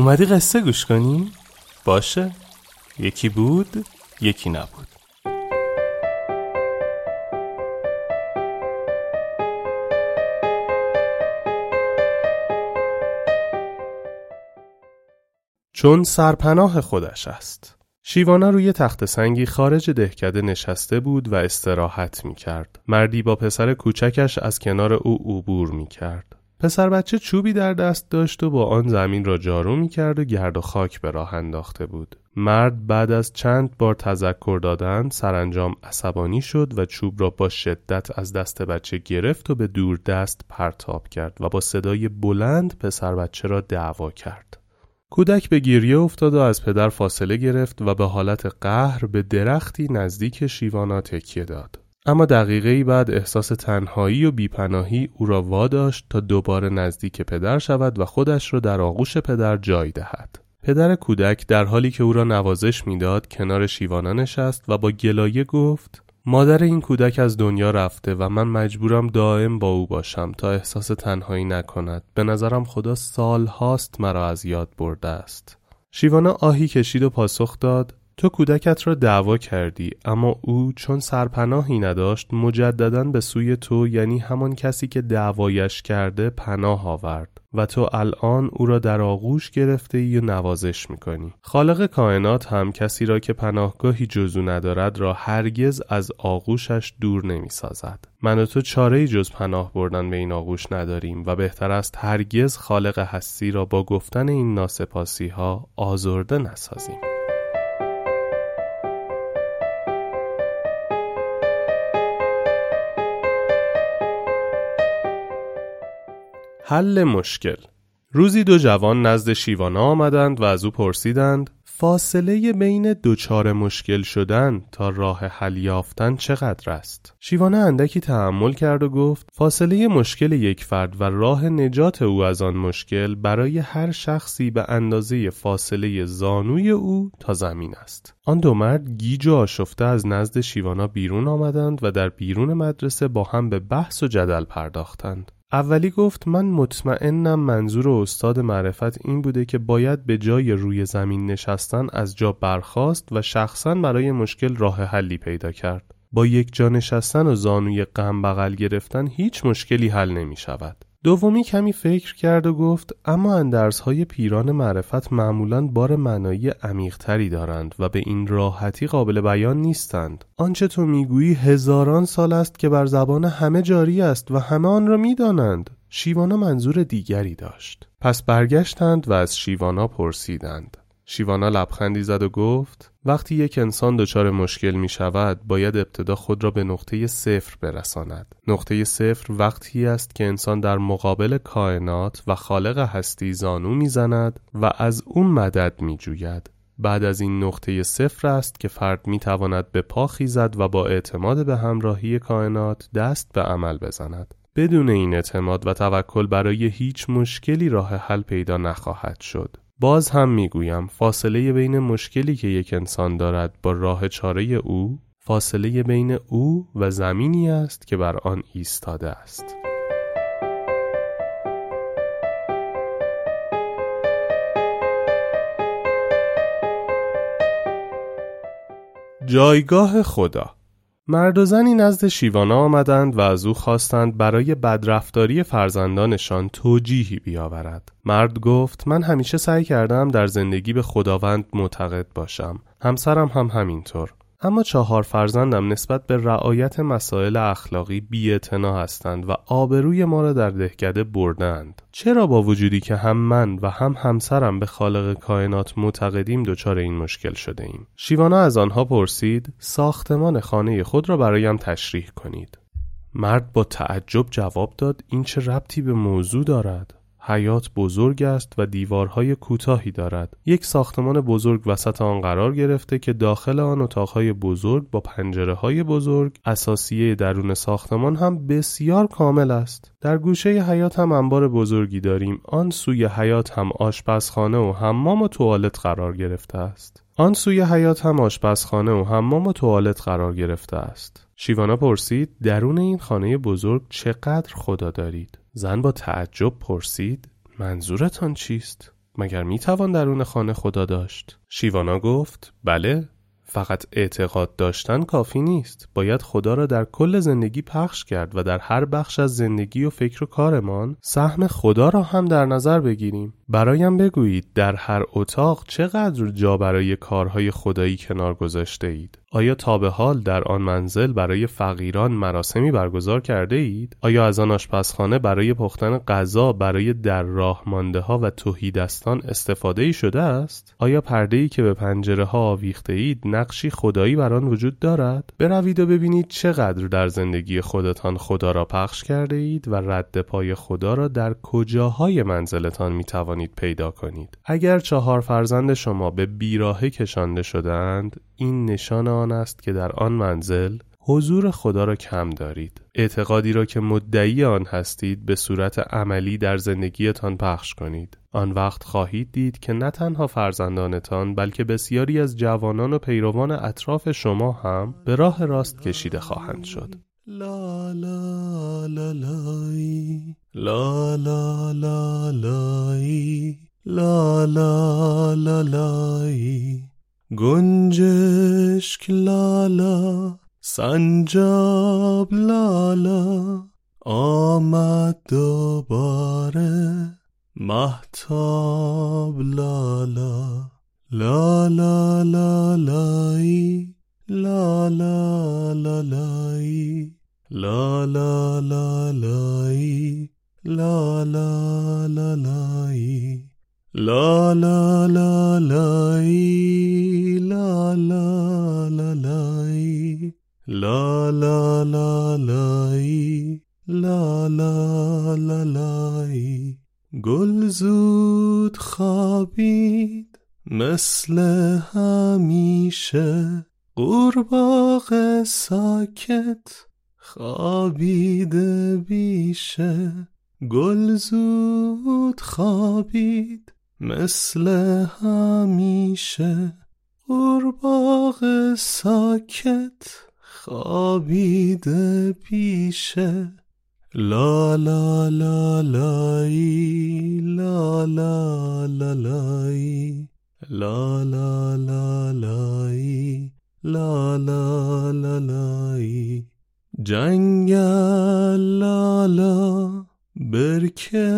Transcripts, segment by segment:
اومدی قصه گوش کنی؟ باشه یکی بود یکی نبود چون سرپناه خودش است شیوانا روی تخت سنگی خارج دهکده نشسته بود و استراحت می کرد. مردی با پسر کوچکش از کنار او عبور می کرد. پسر بچه چوبی در دست داشت و با آن زمین را جارو می کرد و گرد و خاک به راه انداخته بود. مرد بعد از چند بار تذکر دادن سرانجام عصبانی شد و چوب را با شدت از دست بچه گرفت و به دور دست پرتاب کرد و با صدای بلند پسر بچه را دعوا کرد. کودک به گریه افتاد و از پدر فاصله گرفت و به حالت قهر به درختی نزدیک شیوانا تکیه داد. اما دقیقه بعد احساس تنهایی و بیپناهی او را واداشت تا دوباره نزدیک پدر شود و خودش را در آغوش پدر جای دهد. پدر کودک در حالی که او را نوازش می‌داد کنار شیوانا نشست و با گلایه گفت مادر این کودک از دنیا رفته و من مجبورم دائم با او باشم تا احساس تنهایی نکند به نظرم خدا سال هاست مرا از یاد برده است شیوانا آهی کشید و پاسخ داد تو کودکت را دعوا کردی اما او چون سرپناهی نداشت مجددا به سوی تو یعنی همان کسی که دعوایش کرده پناه آورد و تو الان او را در آغوش گرفته ای و نوازش می‌کنی. خالق کائنات هم کسی را که پناهگاهی جزو ندارد را هرگز از آغوشش دور نمی‌سازد. من و تو چاره جز پناه بردن به این آغوش نداریم و بهتر است هرگز خالق هستی را با گفتن این ناسپاسی ها آزرده نسازیم. حل مشکل. روزی دو جوان نزد شیوانا آمدند و از او پرسیدند فاصله بین دوچار مشکل شدن تا راه حل یافتن چقدر است؟ شیوانا اندکی تحمل کرد و گفت فاصله مشکل یک فرد و راه نجات او از آن مشکل برای هر شخصی به اندازه فاصله زانوی او تا زمین است. آن دو مرد گیج و آشفته از نزد شیوانا بیرون آمدند و در بیرون مدرسه با هم به بحث و جدل پرداختند. اولی گفت من مطمئنم منظور استاد معرفت این بوده که باید به جای روی زمین نشستن از جا برخاست و شخصا برای مشکل راه حلی پیدا کرد. با یک جا نشستن و زانوی غم بغل گرفتن هیچ مشکلی حل نمی شود. دومی کمی فکر کرد و گفت اما اندرس های پیران معرفت معمولا بار معنایی عمیقتری دارند و به این راحتی قابل بیان نیستند. آنچه تو می‌گویی هزاران سال است که بر زبان همه جاری است و همه آن را می‌دانند. شیوانا منظور دیگری داشت. پس برگشتند و از شیوانا پرسیدند. شیوانا لبخندی زد و گفت وقتی یک انسان دچار مشکل می شود باید ابتدا خود را به نقطه صفر برساند نقطه صفر وقتی است که انسان در مقابل کائنات و خالق هستی زانو می‌زند و از اون مدد می جوید بعد از این نقطه صفر است که فرد می تواند به پا خیزد و با اعتماد به همراهی کائنات دست به عمل بزند. بدون این اعتماد و توکل برای هیچ مشکلی راه حل پیدا نخواهد شد. باز هم می‌گویم فاصله بین مشکلی که یک انسان دارد با راه چاره او فاصله بین او و زمینی است که بر آن ایستاده است. جایگاه خدا مرد و زنی نزد شیوانا آمدند و از او خواستند برای بدرفتاری فرزندانشان توجیهی بیاورد. مرد گفت من همیشه سعی کردم در زندگی به خداوند معتقد باشم. همسرم هم همینطور. اما چهار فرزندم نسبت به رعایت مسائل اخلاقی بی هستند و آبروی ما را در دهکده بردند. چرا با وجودی که هم من و هم همسرم به خالق کائنات معتقدیم دچار این مشکل شده ایم؟ شیوانا از آنها پرسید ساختمان خانه خود را برایم تشریح کنید. مرد با تعجب جواب داد این چه ربطی به موضوع دارد؟ حیات بزرگ است و دیوارهای کوتاهی دارد. یک ساختمان بزرگ وسط آن قرار گرفته که داخل آن اتاقهای بزرگ با پنجره های بزرگ اساسیه درون ساختمان هم بسیار کامل است. در گوشه حیات هم انبار بزرگی داریم. آن سوی حیات هم آشپزخانه و حمام و توالت قرار گرفته است. آن سوی حیات هم آشپزخانه و حمام و توالت قرار گرفته است. شیوانا پرسید درون این خانه بزرگ چقدر خدا دارید؟ زن با تعجب پرسید منظورتان چیست؟ مگر می توان درون خانه خدا داشت؟ شیوانا گفت بله فقط اعتقاد داشتن کافی نیست باید خدا را در کل زندگی پخش کرد و در هر بخش از زندگی و فکر و کارمان سهم خدا را هم در نظر بگیریم برایم بگویید در هر اتاق چقدر جا برای کارهای خدایی کنار گذاشته اید آیا تا به حال در آن منزل برای فقیران مراسمی برگزار کرده اید؟ آیا از آن آشپزخانه برای پختن غذا برای در راه مانده ها و توهیدستان استفاده ای شده است؟ آیا پرده ای که به پنجره ها آویخته اید نقشی خدایی بر آن وجود دارد؟ بروید و ببینید چقدر در زندگی خودتان خدا را پخش کرده اید و رد پای خدا را در کجاهای منزلتان می توانید پیدا کنید. اگر چهار فرزند شما به بیراهه کشانده شدند این نشان آن است که در آن منزل حضور خدا را کم دارید. اعتقادی را که مدعی آن هستید به صورت عملی در زندگیتان پخش کنید. آن وقت خواهید دید که نه تنها فرزندانتان بلکه بسیاری از جوانان و پیروان اطراف شما هم به راه راست کشیده خواهند شد. لا لا لا لای لا لا لا لای لا لا لا لای. گنجشک لالا سنجاب لالا آمد دوباره محتاب لالا لالا لالایی لالا لالایی لالا لالایی لالا لالایی لا لا la la la la la la la la la la la گل زود خوابید مثل همیشه قورباغ ساکت خوابیده بیشه گل زود خوابید مثل همیشه قرباغ ساکت خوابیده پیشه. لا لا لا لای لا لا لا لای لا لا لا لای لا لا لا لای جنگل لالا برکه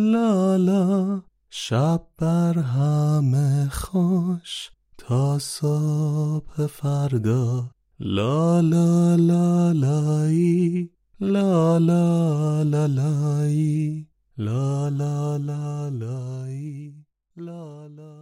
لالا شب بر همه خوش. تا صبح فردا لا لا لا لای لا لا لا لای لا لا لا لای لا لا